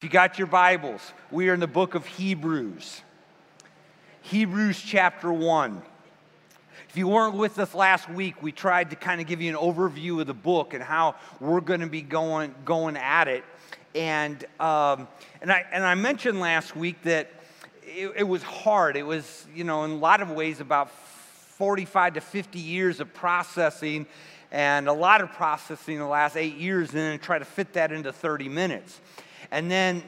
If you got your Bibles, we are in the book of Hebrews. Hebrews chapter 1. If you weren't with us last week, we tried to kind of give you an overview of the book and how we're going to be going, going at it. And, um, and, I, and I mentioned last week that it, it was hard. It was, you know, in a lot of ways about 45 to 50 years of processing and a lot of processing the last eight years and then try to fit that into 30 minutes. And then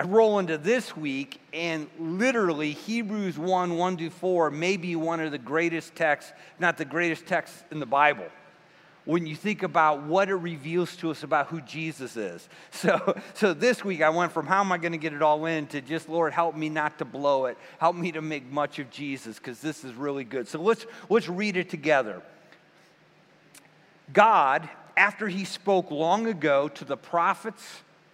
I roll into this week, and literally Hebrews 1 1 to 4 may be one of the greatest texts, not the greatest text in the Bible. When you think about what it reveals to us about who Jesus is. So, so this week I went from how am I going to get it all in to just, Lord, help me not to blow it. Help me to make much of Jesus because this is really good. So let's, let's read it together. God, after he spoke long ago to the prophets,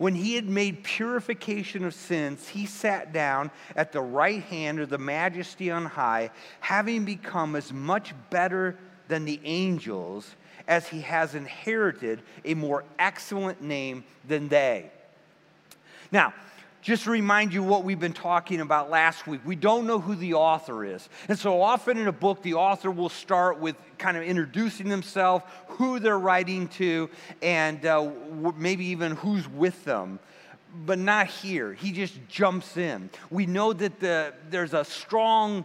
When he had made purification of sins, he sat down at the right hand of the majesty on high, having become as much better than the angels as he has inherited a more excellent name than they. Now, just to remind you what we've been talking about last week. We don't know who the author is. And so often in a book, the author will start with kind of introducing themselves, who they're writing to, and uh, maybe even who's with them. But not here. He just jumps in. We know that the, there's a strong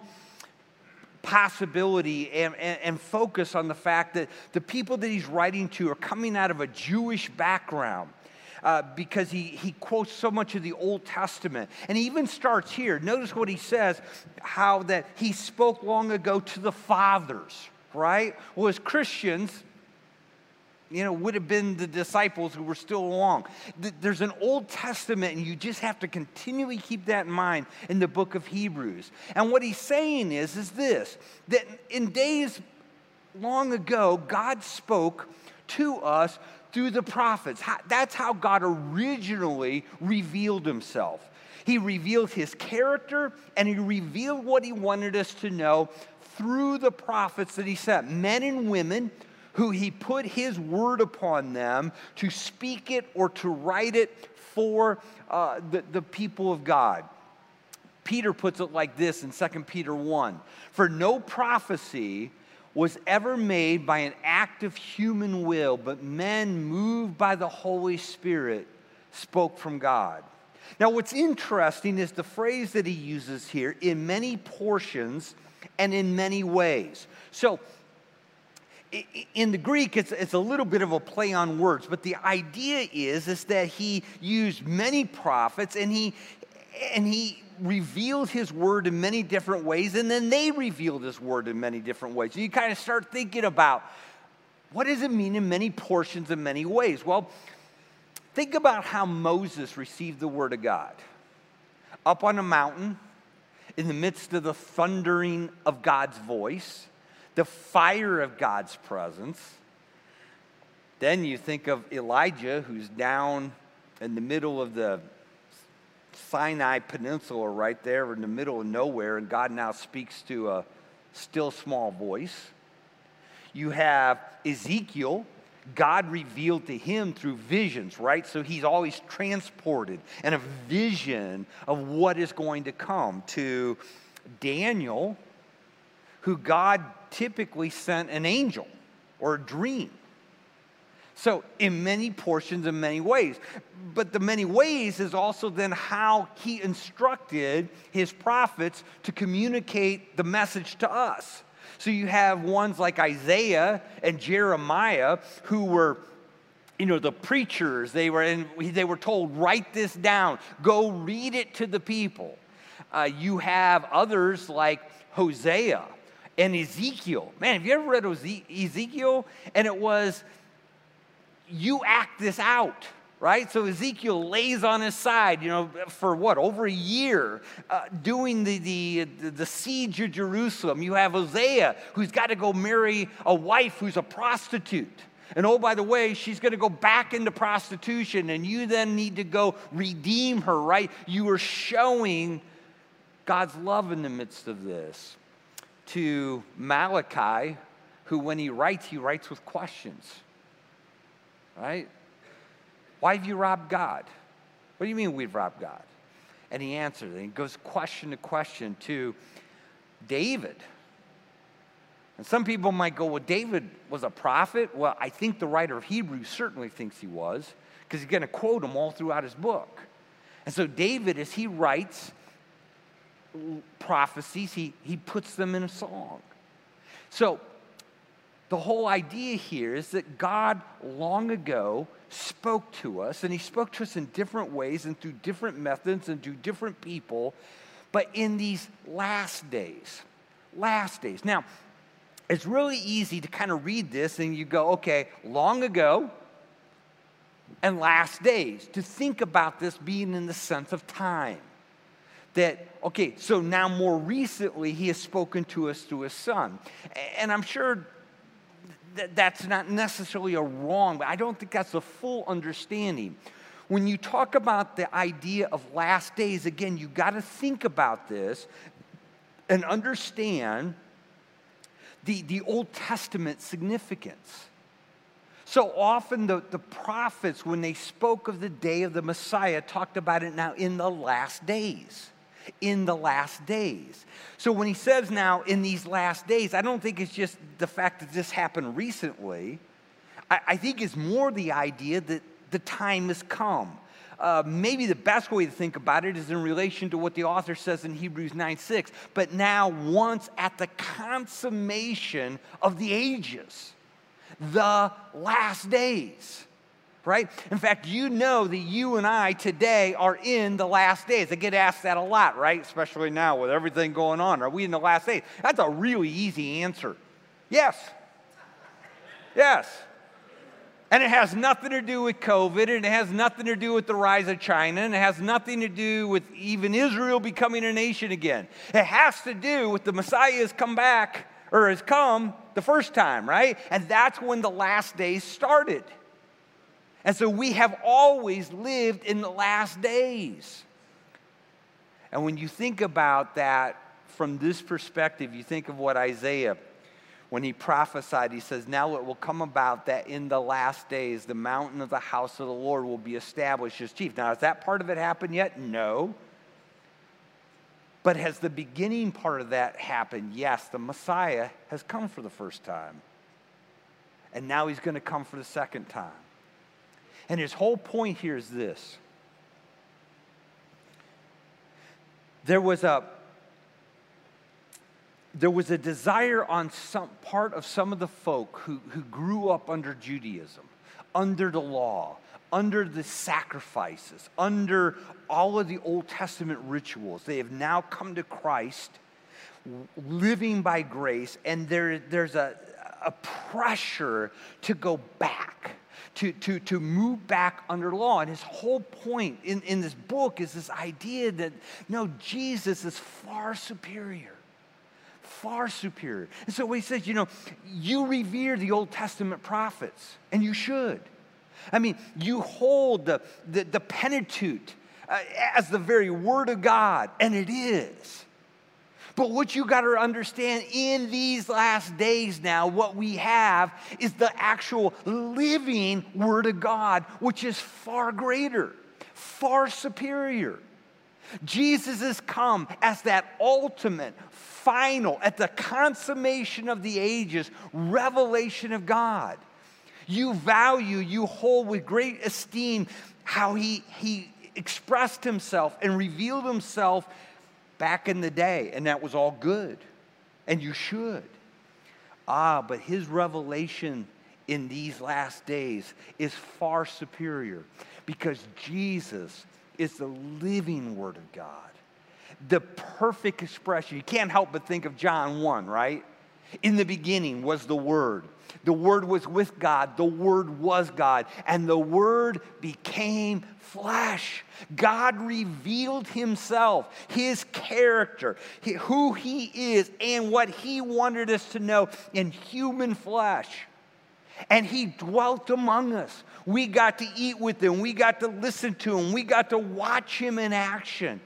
possibility and, and, and, focus on the fact that the people that he's writing to are coming out of a Jewish background uh, because he, he quotes so much of the Old Testament. And he even starts here. Notice what he says how that he spoke long ago to the fathers, right? Well, as Christians, you know, would have been the disciples who were still along. There's an Old Testament, and you just have to continually keep that in mind in the book of Hebrews. And what he's saying is, is this that in days long ago, God spoke to us through the prophets. That's how God originally revealed himself. He revealed his character and he revealed what he wanted us to know through the prophets that he sent, men and women who he put his word upon them to speak it or to write it for uh, the, the people of God. Peter puts it like this in 2 Peter 1 For no prophecy was ever made by an act of human will, but men moved by the Holy Spirit spoke from God. Now, what's interesting is the phrase that he uses here in many portions and in many ways. So, in the Greek, it's, it's a little bit of a play on words, but the idea is, is that he used many prophets and he, and he revealed his word in many different ways, and then they revealed his word in many different ways. And you kind of start thinking about what does it mean in many portions in many ways? Well, think about how Moses received the word of God up on a mountain in the midst of the thundering of God's voice, the fire of God's presence. Then you think of Elijah, who's down in the middle of the Sinai Peninsula right there in the middle of nowhere, and God now speaks to a still small voice. You have Ezekiel, God revealed to him through visions, right? So he's always transported and a vision of what is going to come. To Daniel, who God typically sent an angel or a dream. So, in many portions, in many ways. But the many ways is also then how he instructed his prophets to communicate the message to us. So, you have ones like Isaiah and Jeremiah who were you know the preachers. They were in, they were told write this down. Go read it to the people. Uh, you have others like hosea and ezekiel. Man have you ever read ezekiel? And it was you act this out. right? So Ezekiel lays on his side, you know, for what, over a year, uh, doing the, the, the siege of Jerusalem. You have Hosea, who's got to go marry a wife who's a prostitute. And oh, by the way, she's going to go back into prostitution, and you then need to go redeem her, right? You are showing God's love in the midst of this. To Malachi, who, when he writes, he writes with questions, right? Why have you robbed God? What do you mean we've robbed God? And he answers, and he goes question to question to David. And some people might go, well, David was a prophet. Well, I think the writer of Hebrews certainly thinks he was, because he's going to quote him all throughout his book. And so, David, as he writes prophecies, he, he puts them in a song. So, the whole idea here is that God long ago spoke to us, and He spoke to us in different ways and through different methods and through different people, but in these last days. Last days. Now, it's really easy to kind of read this and you go, okay, long ago and last days, to think about this being in the sense of time. That, okay, so now more recently, he has spoken to us through his son. And I'm sure that that's not necessarily a wrong, but I don't think that's a full understanding. When you talk about the idea of last days, again, you got to think about this and understand the, the Old Testament significance. So often, the, the prophets, when they spoke of the day of the Messiah, talked about it now in the last days in the last days. So when he says now in these last days, I don't think it's just the fact that this happened recently. I, I think it's more the idea that the time has come. Uh, maybe the best way to think about it is in relation to what the author says in Hebrews 9 6. But now, once at the consummation of the ages, the last days right? In fact, you know that you and I today are in the last days. I get asked that a lot, right? Especially now with everything going on. Are we in the last days? That's a really easy answer. Yes. Yes. And it has nothing to do with COVID, and it has nothing to do with the rise of China, and it has nothing to do with even Israel becoming a nation again. It has to do with the Messiah has come back, or has come the first time, right? And that's when the last days started. And so we have always lived in the last days. And when you think about that from this perspective, you think of what Isaiah, when he prophesied, he says, Now it will come about that in the last days the mountain of the house of the Lord will be established as chief. Now, has that part of it happened yet? No. But has the beginning part of that happened? Yes, the Messiah has come for the first time. And now he's going to come for the second time. And his whole point here is this there was a there was a desire on some part of some of the folk who, who grew up under Judaism, under the law, under the sacrifices, under all of the Old Testament rituals. They have now come to Christ, living by grace, and there, there's a, a pressure to go back to, to, to move back under law. And his whole point in, in this book is this idea that no, Jesus is far superior. Far superior. And so he says, you know, you revere the Old Testament prophets, and you should. I mean, you hold the, the, the Pentateuch uh, as the very Word of God, and it is. But what you got to understand in these last days now, what we have is the actual living Word of God, which is far greater, far superior. Jesus has come as that ultimate, final, at the consummation of the ages, revelation of God. You value, you hold with great esteem how he, he expressed himself and revealed himself back in the day, and that was all good, and you should. Ah, but his revelation in these last days is far superior because Jesus is the living Word of God, the perfect expression. You can't help but think of John 1, right? In the beginning was the Word. The Word was with God. The Word was God. And the Word became flesh. God revealed Himself, His character, who He is, and what He wanted us to know in human flesh. And He dwelt among us. We got to eat with Him, we got to listen to Him, we got to watch Him in action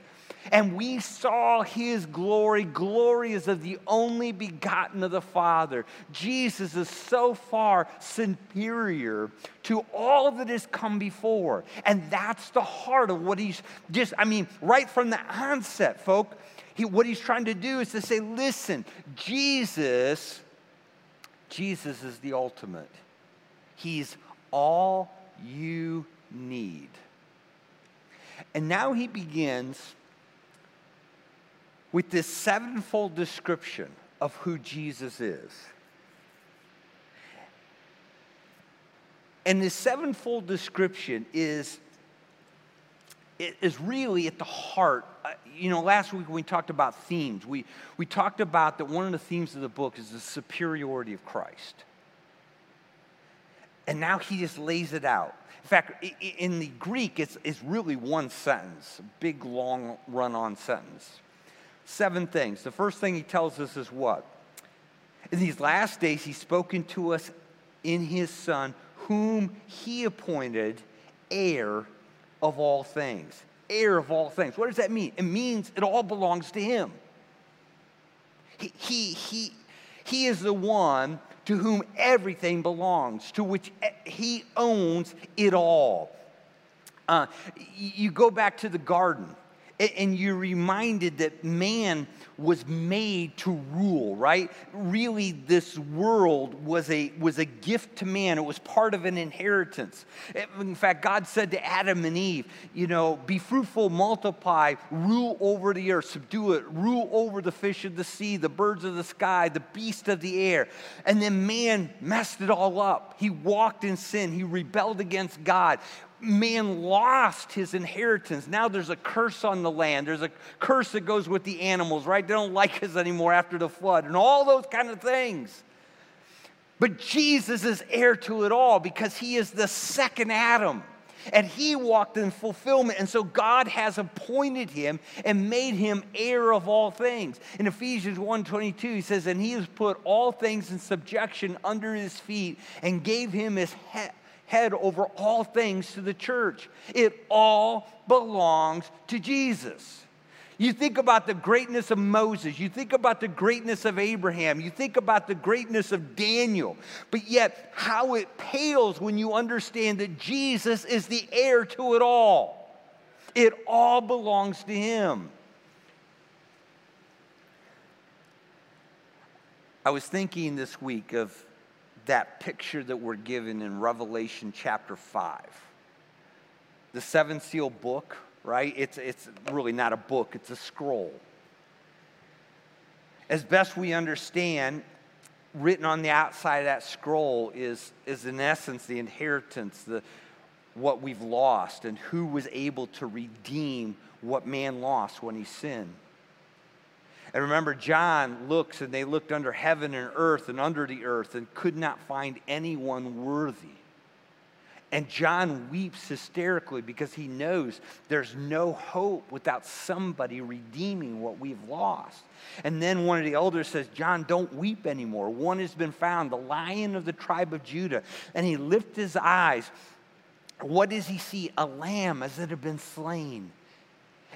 and we saw his glory. Glory is of the only begotten of the Father. Jesus is so far superior to all that has come before. And that's the heart of what he's just, I mean, right from the onset, folk, he, what he's trying to do is to say, listen, Jesus, Jesus is the ultimate. He's all you need. And now he begins with this sevenfold description of who Jesus is. And this sevenfold description is, is really at the heart. Uh, you know, last week we talked about themes, we, we talked about that one of the themes of the book is the superiority of Christ. And now he just lays it out. In fact, in the Greek, it's, it's really one sentence, a big, long, run on sentence seven things. The first thing he tells us is what? In these last days, he's spoken to us in his Son, whom he appointed heir of all things. Heir of all things. What does that mean? It means it all belongs to him. He, he, he, he is the one to whom everything belongs, to which he owns it all. Uh, you go back to the garden and you're reminded that man was made to rule, right? Really, this world was a, was a gift to man. It was part of an inheritance. In fact, God said to Adam and Eve, you know, be fruitful, multiply, rule over the earth, subdue it, rule over the fish of the sea, the birds of the sky, the beast of the air. And then man messed it all up. He walked in sin, he rebelled against God man lost his inheritance. Now there's a curse on the land. There's a curse that goes with the animals, right? They don't like us anymore after the flood, and all those kind of things. But Jesus is heir to it all because he is the second Adam. And he walked in fulfillment. And so God has appointed him and made him heir of all things. In Ephesians 1:22, he says, And he has put all things in subjection under his feet and gave him his head head over all things to the church. It all belongs to Jesus. You think about the greatness of Moses, you think about the greatness of Abraham, you think about the greatness of Daniel, but yet how it pales when you understand that Jesus is the heir to it all. It all belongs to him. I was thinking this week of that picture that we're given in Revelation chapter 5. The seven seal book, right? It's, it's really not a book, it's a scroll. As best we understand, written on the outside of that scroll is, is in essence the inheritance, the, what we've lost, and who was able to redeem what man lost when he sinned. And remember, John looks and they looked under heaven and earth and under the earth and could not find anyone worthy. And John weeps hysterically because he knows there's no hope without somebody redeeming what we've lost. And then one of the elders says, John, don't weep anymore. One has been found, the lion of the tribe of Judah. And he lifts his eyes. What does he see? A lamb as it had been slain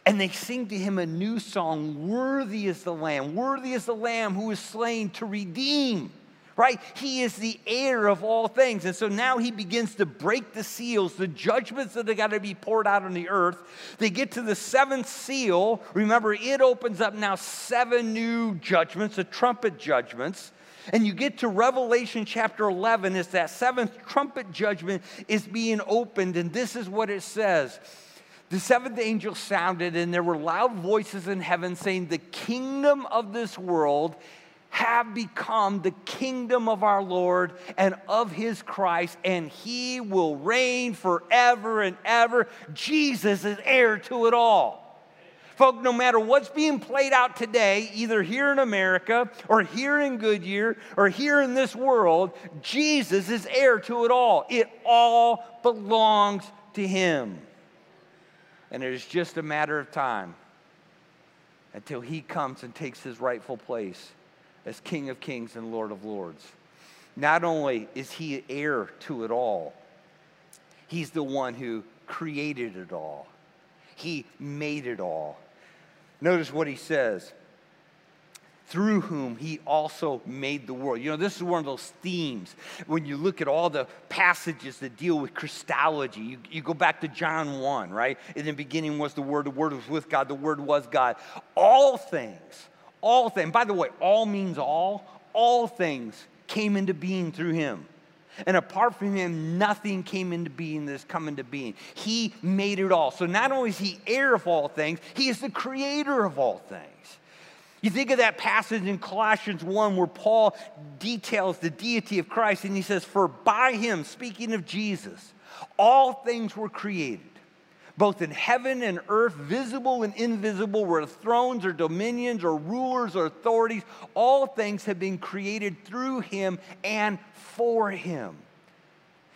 and they sing to him a new song Worthy is the Lamb, worthy is the Lamb who is slain to redeem. Right? He is the heir of all things. And so now he begins to break the seals, the judgments that are got to be poured out on the earth. They get to the seventh seal. Remember, it opens up now seven new judgments, the trumpet judgments. And you get to Revelation chapter 11 as that seventh trumpet judgment is being opened. And this is what it says the seventh angel sounded, and there were loud voices in heaven saying, The kingdom of this world have become the kingdom of our Lord and of his Christ, and he will reign forever and ever. Jesus is heir to it all. Folk, no matter what's being played out today, either here in America or here in Goodyear or here in this world, Jesus is heir to it all. It all belongs to him. And it is just a matter of time until he comes and takes his rightful place as King of Kings and Lord of Lords. Not only is he heir to it all, he's the one who created it all. He made it all. Notice what he says through whom he also made the world. You know, this is one of those themes when you look at all the passages that deal with Christology. You, you go back to John 1, right? In the beginning was the Word, the Word was with God, the Word was God. All things, all things, by the way, all means all, all things came into being through him. And apart from him, nothing came into being that's come into being. He made it all. So not only is he heir of all things, he is the creator of all things. You think of that passage in Colossians 1 where Paul details the deity of Christ and he says, For by him, speaking of Jesus, all things were created both in heaven and earth, visible and invisible, where thrones or dominions or rulers or authorities, all things have been created through him and for him.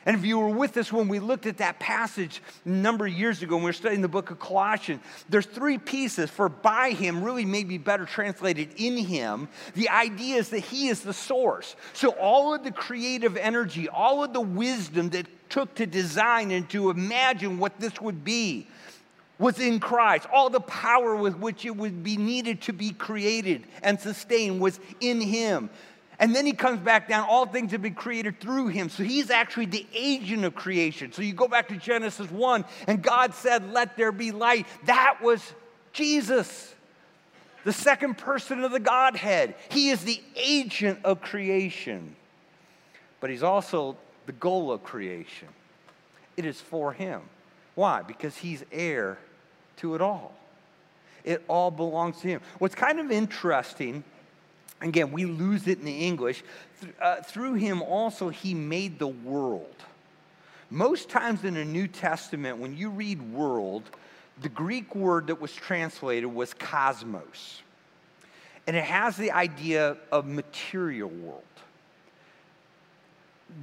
And if you were with us when we looked at that passage a number of years ago when we were studying the book of Colossians, there's three pieces. For by him, really maybe better translated in him, the idea is that he is the source. So all of the creative energy, all of the wisdom that took to design and to imagine what this would be was in Christ. All the power with which it would be needed to be created and sustained was in him. And then he comes back down. All things have been created through him. So he's actually the agent of creation. So you go back to Genesis 1, and God said, Let there be light. That was Jesus, the second person of the Godhead. He is the agent of creation, but he's also the goal of creation. It is for him. Why? Because he's heir to it all. It all belongs to him. What's kind of interesting Again, we lose it in the English. Uh, through him also, he made the world. Most times in the New Testament, when you read world, the Greek word that was translated was cosmos. And it has the idea of material world.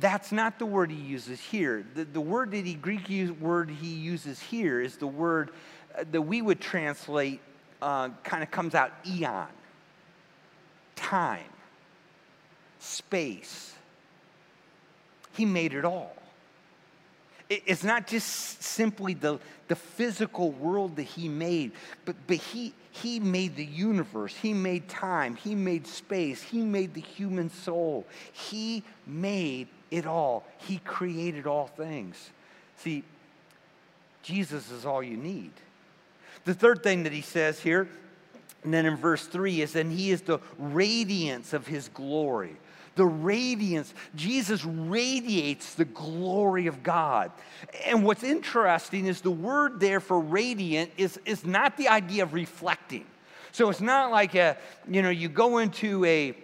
That's not the word he uses here. The, the word that he, Greek use, word he uses here is the word uh, that we would translate, uh, kind of comes out eon time, space. He made it all. It's not just simply the, the physical world that he made, but, but he, he made the universe. He made time. He made space. He made the human soul. He made it all. He created all things. See, Jesus is all you need. The third thing that he says here and then in verse 3 is, and he is the radiance of his glory. The radiance, Jesus radiates the glory of God. And what's interesting is the word there for radiant is, is not the idea of reflecting. So it's not like a, you know, you go into a,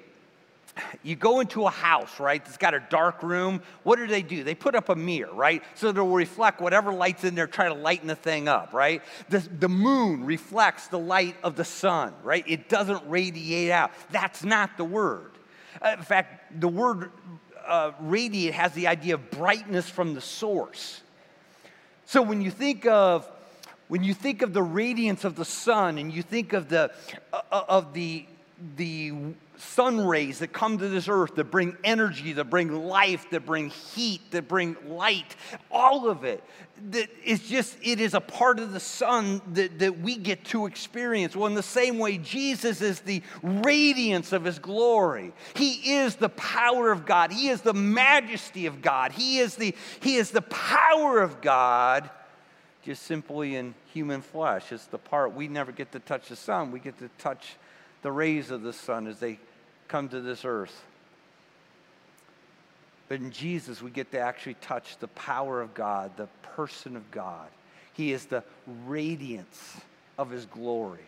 you go into a house, right? It's got a dark room. What do they do? They put up a mirror, right? So it'll reflect whatever light's in there, try to lighten the thing up, right? The, the moon reflects the light of the sun, right? It doesn't radiate out. That's not the word. Uh, in fact, the word uh, radiate has the idea of brightness from the source. So when you think of when you think of the radiance of the sun and you think of the uh, of the the sun rays that come to this earth that bring energy, that bring life, that bring heat, that bring light, all of it. Is just, it is a part of the sun that, that we get to experience. Well, in the same way, Jesus is the radiance of his glory. He is the power of God. He is the majesty of God. He is the, he is the power of God just simply in human flesh. It's the part we never get to touch the sun. We get to touch the rays of the sun as they come to this earth. But in Jesus, we get to actually touch the power of God, the person of God. He is the radiance of his glory.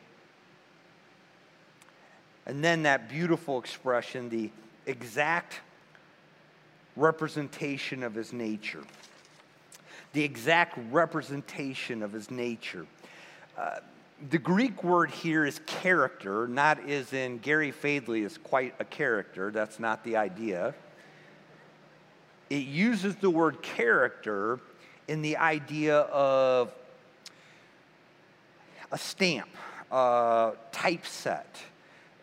And then that beautiful expression, the exact representation of his nature. The exact representation of his nature. Uh, the Greek word here is character, not as in Gary Fadley is quite a character. That's not the idea. It uses the word character in the idea of a stamp, a typeset.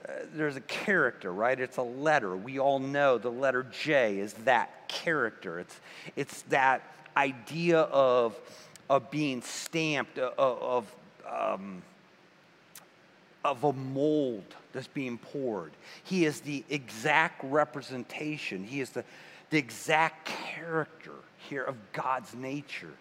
Uh, there's a character, right? It's a letter. We all know the letter J is that character. It's, it's that idea of, of being stamped, of, of um, of a mold that's being poured. He is the exact representation, he is the, the exact character here of God's nature.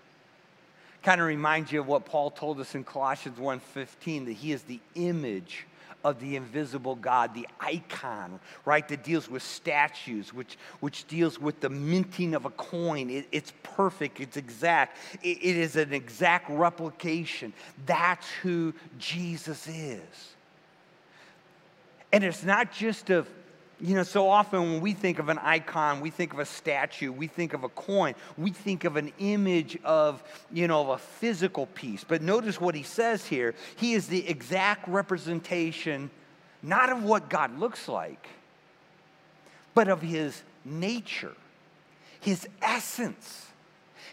Kind of reminds you of what Paul told us in Colossians 1:15 that he is the image of the invisible God, the icon, right, that deals with statues, which, which deals with the minting of a coin. It, it's perfect, it's exact, it, it is an exact replication. That's who Jesus is. And it's not just of you know, so often when we think of an icon, we think of a statue, we think of a coin, we think of an image of, you know, of a physical piece. But notice what he says here. He is the exact representation, not of what God looks like, but of his nature, his essence.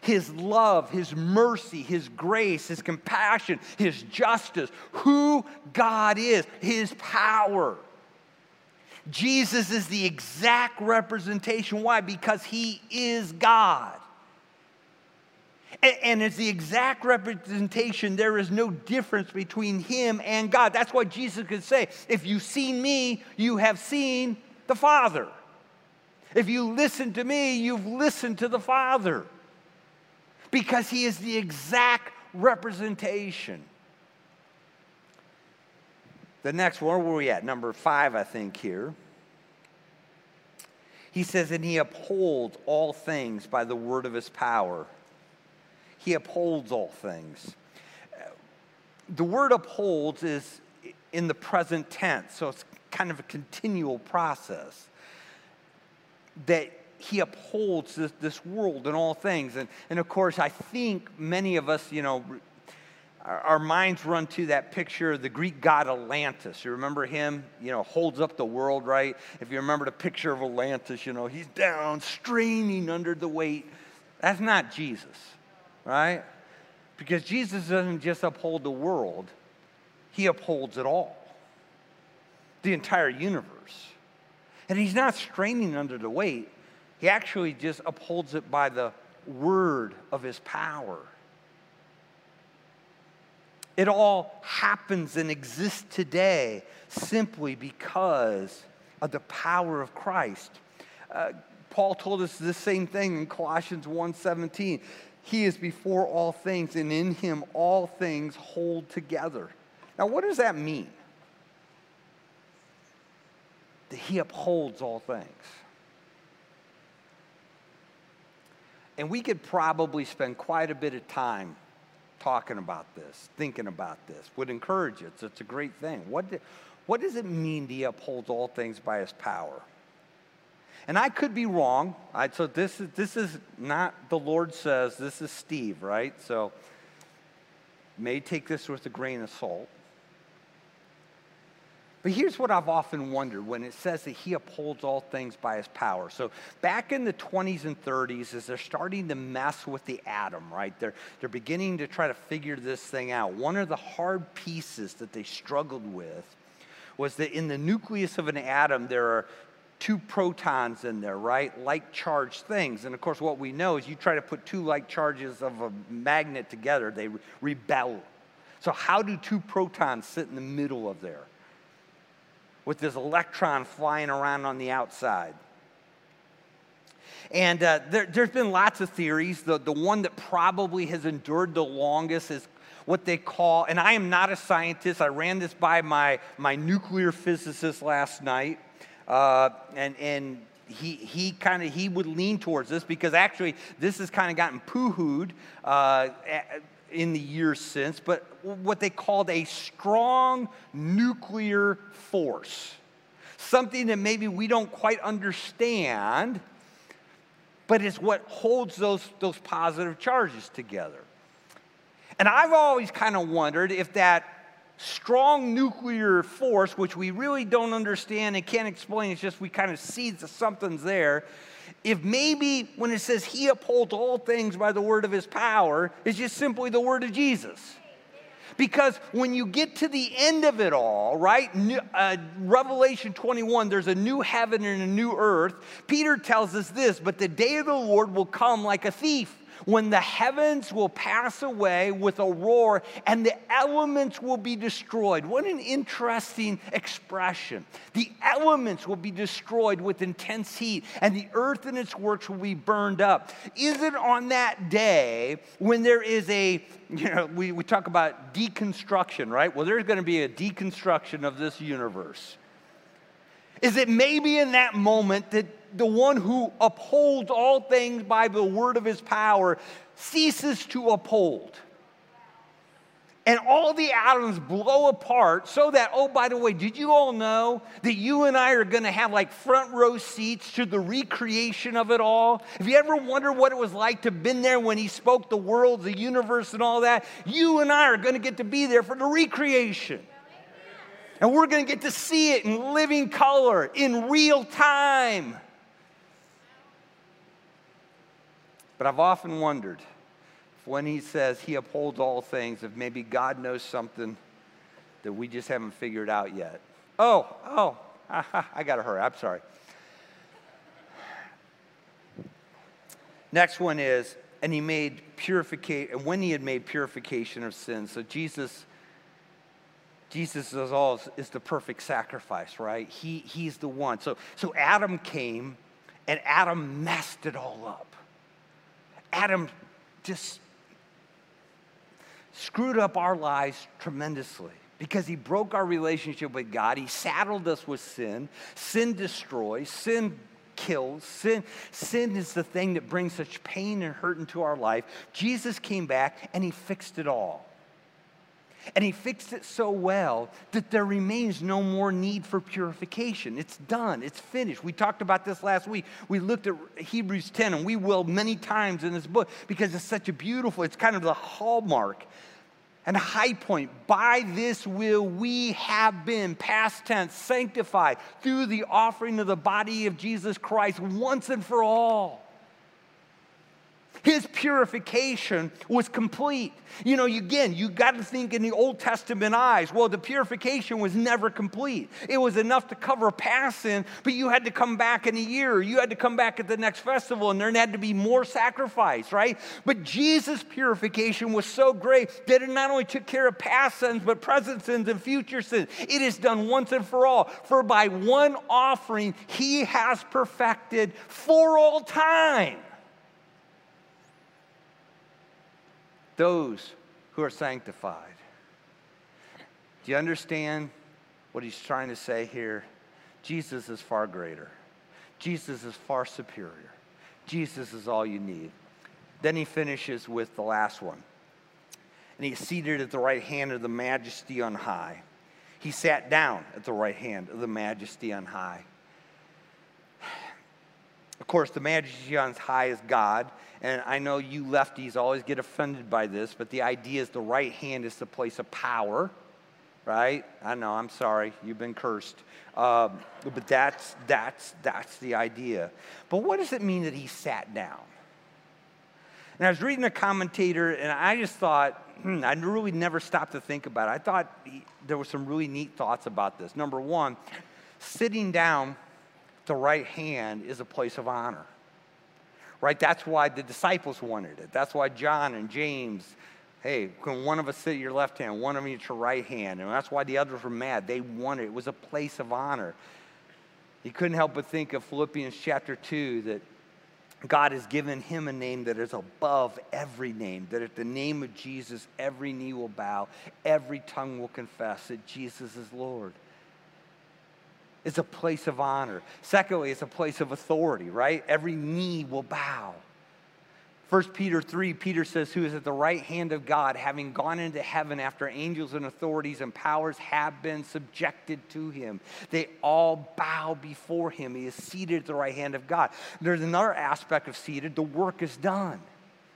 His love, His mercy, His grace, His compassion, His justice, who God is, His power. Jesus is the exact representation. Why? Because he is God. And it's the exact representation. There is no difference between him and God. That's why Jesus could say, If you've seen me, you have seen the Father. If you listen to me, you've listened to the Father. Because he is the exact representation. The next one, where are we at? Number five, I think, here. He says, and he upholds all things by the word of his power. He upholds all things. The word upholds is in the present tense, so it's kind of a continual process. That he upholds this, this world and all things. And, and of course, I think many of us, you know, our minds run to that picture of the Greek god Atlantis. You remember him? You know, holds up the world, right? If you remember the picture of Atlantis, you know, he's down, straining under the weight. That's not Jesus, right? Because Jesus doesn't just uphold the world, he upholds it all, the entire universe. And he's not straining under the weight, he actually just upholds it by the word of his power. It all happens and exists today simply because of the power of Christ. Uh, Paul told us the same thing in Colossians 1:17. He is before all things, and in him all things hold together. Now, what does that mean? That he upholds all things. And we could probably spend quite a bit of time talking about this, thinking about this, would encourage it. So it's a great thing. What, do, what does it mean he upholds all things by his power? And I could be wrong. I, so this is, this is not the Lord says, this is Steve, right? So may take this with a grain of salt. But here's what I've often wondered when it says that he upholds all things by his power. So back in the 20s and 30s, as they're starting to mess with the atom, right? They're, they're beginning to try to figure this thing out. One of the hard pieces that they struggled with was that in the nucleus of an atom, there are two protons in there, right? Like charged things. And of course, what we know is you try to put two like charges of a magnet together, they rebel. So, how do two protons sit in the middle of there? With this electron flying around on the outside. And uh, there, has been lots of theories. The, the one that probably has endured the longest is what they call, and I am not a scientist, I ran this by my, my nuclear physicist last night. Uh, and, and he, he kind of he would lean towards this because actually this has kind of gotten poo-hooed uh, in the years since, but what they called a strong nuclear force. Something that maybe we don't quite understand, but it's what holds those, those positive charges together. And I've always kind of wondered if that strong nuclear force, which we really don't understand and can't explain. It's just we kind of see that something's there. If maybe when it says he upholds all things by the word of his power, it's just simply the word of Jesus. Because when you get to the end of it all, right? Uh, Revelation 21, there's a new heaven and a new earth. Peter tells us this, but the day of the Lord will come like a thief when the heavens will pass away with a roar and the elements will be destroyed. What an interesting expression. The elements will be destroyed with intense heat, and the earth and its works will be burned up. Is it on that day when there is a, you know, we, we talk about deconstruction, right? Well, there's going to be a deconstruction of this universe. Is it maybe in that moment that the one who upholds all things by the word of his power ceases to uphold. And all the atoms blow apart so that, oh, by the way, did you all know that you and I are to have like front row seats to the recreation of it all? Have you ever wondered what it was like to have been there when he spoke the world, the universe, and all that? You and I are to get to be there for the recreation. And we're going to get to see it in living color, in real time. But I've often wondered if when he says he upholds all things, if maybe God knows something that we just haven't figured out yet. Oh, oh, I got to hurry. I'm sorry. Next one is, and he made purification, and when he had made purification of sins. So Jesus, Jesus is all is the perfect sacrifice, right? He, he's the one. So, so Adam came, and Adam messed it all up. Adam just screwed up our lives tremendously because he broke our relationship with God. He saddled us with sin. Sin destroys, sin kills. Sin, sin is the thing that brings such pain and hurt into our life. Jesus came back and he fixed it all. And he fixed it so well that there remains no more need for purification. It's done, it's finished. We talked about this last week. We looked at Hebrews 10, and we will many times in this book because it's such a beautiful, it's kind of the hallmark and high point. By this will we have been, past tense, sanctified through the offering of the body of Jesus Christ once and for all. His purification was complete. You know, again, you got to think in the Old Testament eyes. Well, the purification was never complete. It was enough to cover past sin, but you had to come back in a year. You had to come back at the next festival, and there had to be more sacrifice, right? But Jesus' purification was so great that it not only took care of past sins, but present sins and future sins. It is done once and for all. For by one offering, he has perfected for all time those who are sanctified. Do you understand what he's trying to say here? Jesus is far greater. Jesus is far superior. Jesus is all you need. Then he finishes with the last one. And he's seated at the right hand of the majesty on high. He sat down at the right hand of the majesty on high. Of course, the majesty on high is God. And I know you lefties always get offended by this, but the idea is the right hand is the place of power, right? I know, I'm sorry, you've been cursed. Um, but that's, that's, that's the idea. But what does it mean that he sat down? And I was reading a commentator, and I just thought, hmm, I really never stopped to think about it. I thought he, there were some really neat thoughts about this. Number one, sitting down the right hand is a place of honor. Right? That's why the disciples wanted it. That's why John and James, hey, can one of us sit at your left hand, one of you at your right hand? And that's why the others were mad. They wanted it. It was a place of honor. He couldn't help but think of Philippians chapter 2 that God has given him a name that is above every name, that at the name of Jesus, every knee will bow, every tongue will confess that Jesus is Lord. It's a place of honor. Secondly, it's a place of authority, right? Every knee will bow. 1 Peter 3, Peter says, Who is at the right hand of God, having gone into heaven after angels and authorities and powers have been subjected to him. They all bow before him. He is seated at the right hand of God. There's another aspect of seated the work is done,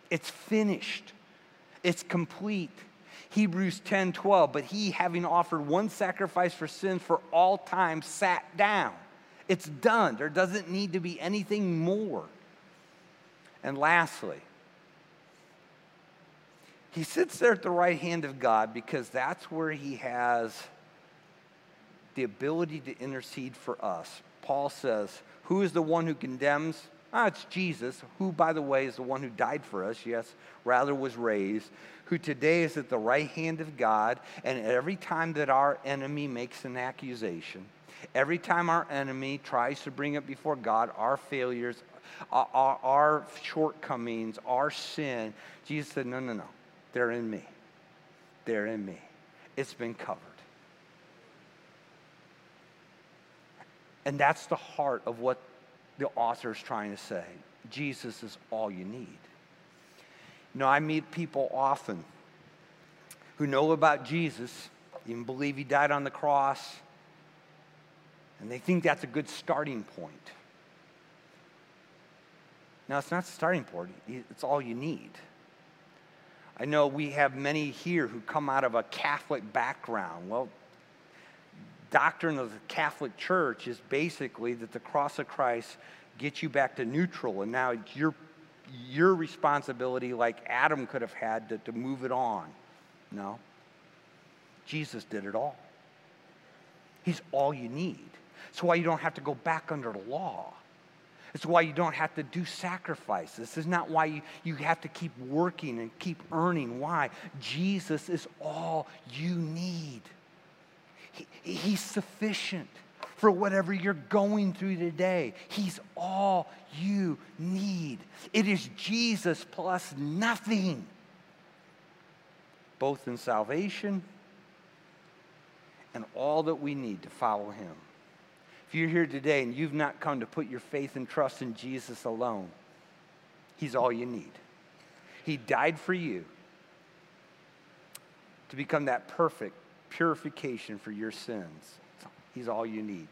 it's finished, it's complete. Hebrews 10 12, but he, having offered one sacrifice for sins for all time, sat down. It's done. There doesn't need to be anything more. And lastly, he sits there at the right hand of God because that's where he has the ability to intercede for us. Paul says, Who is the one who condemns? Ah, it's Jesus, who, by the way, is the one who died for us, yes, rather was raised, who today is at the right hand of God. And every time that our enemy makes an accusation, every time our enemy tries to bring up before God our failures, our, our, our shortcomings, our sin, Jesus said, No, no, no. They're in me. They're in me. It's been covered. And that's the heart of what the author is trying to say. Jesus is all you need. You know, I meet people often who know about Jesus, even believe he died on the cross, and they think that's a good starting point. Now, it's not the starting point, it's all you need. I know we have many here who come out of a Catholic background. Well, doctrine of the Catholic Church is basically that the cross of Christ gets you back to neutral, and now it's your, your responsibility, like Adam could have had, to, to move it on. No. Jesus did it all. He's all you need. It's why you don't have to go back under the law. It's why you don't have to do sacrifices. This is not why you, you have to keep working and keep earning. Why? Jesus is all you need. He, he's sufficient for whatever you're going through today. He's all you need. It is Jesus plus nothing, both in salvation and all that we need to follow Him. If you're here today and you've not come to put your faith and trust in Jesus alone, He's all you need. He died for you to become that perfect purification for your sins. He's all you need.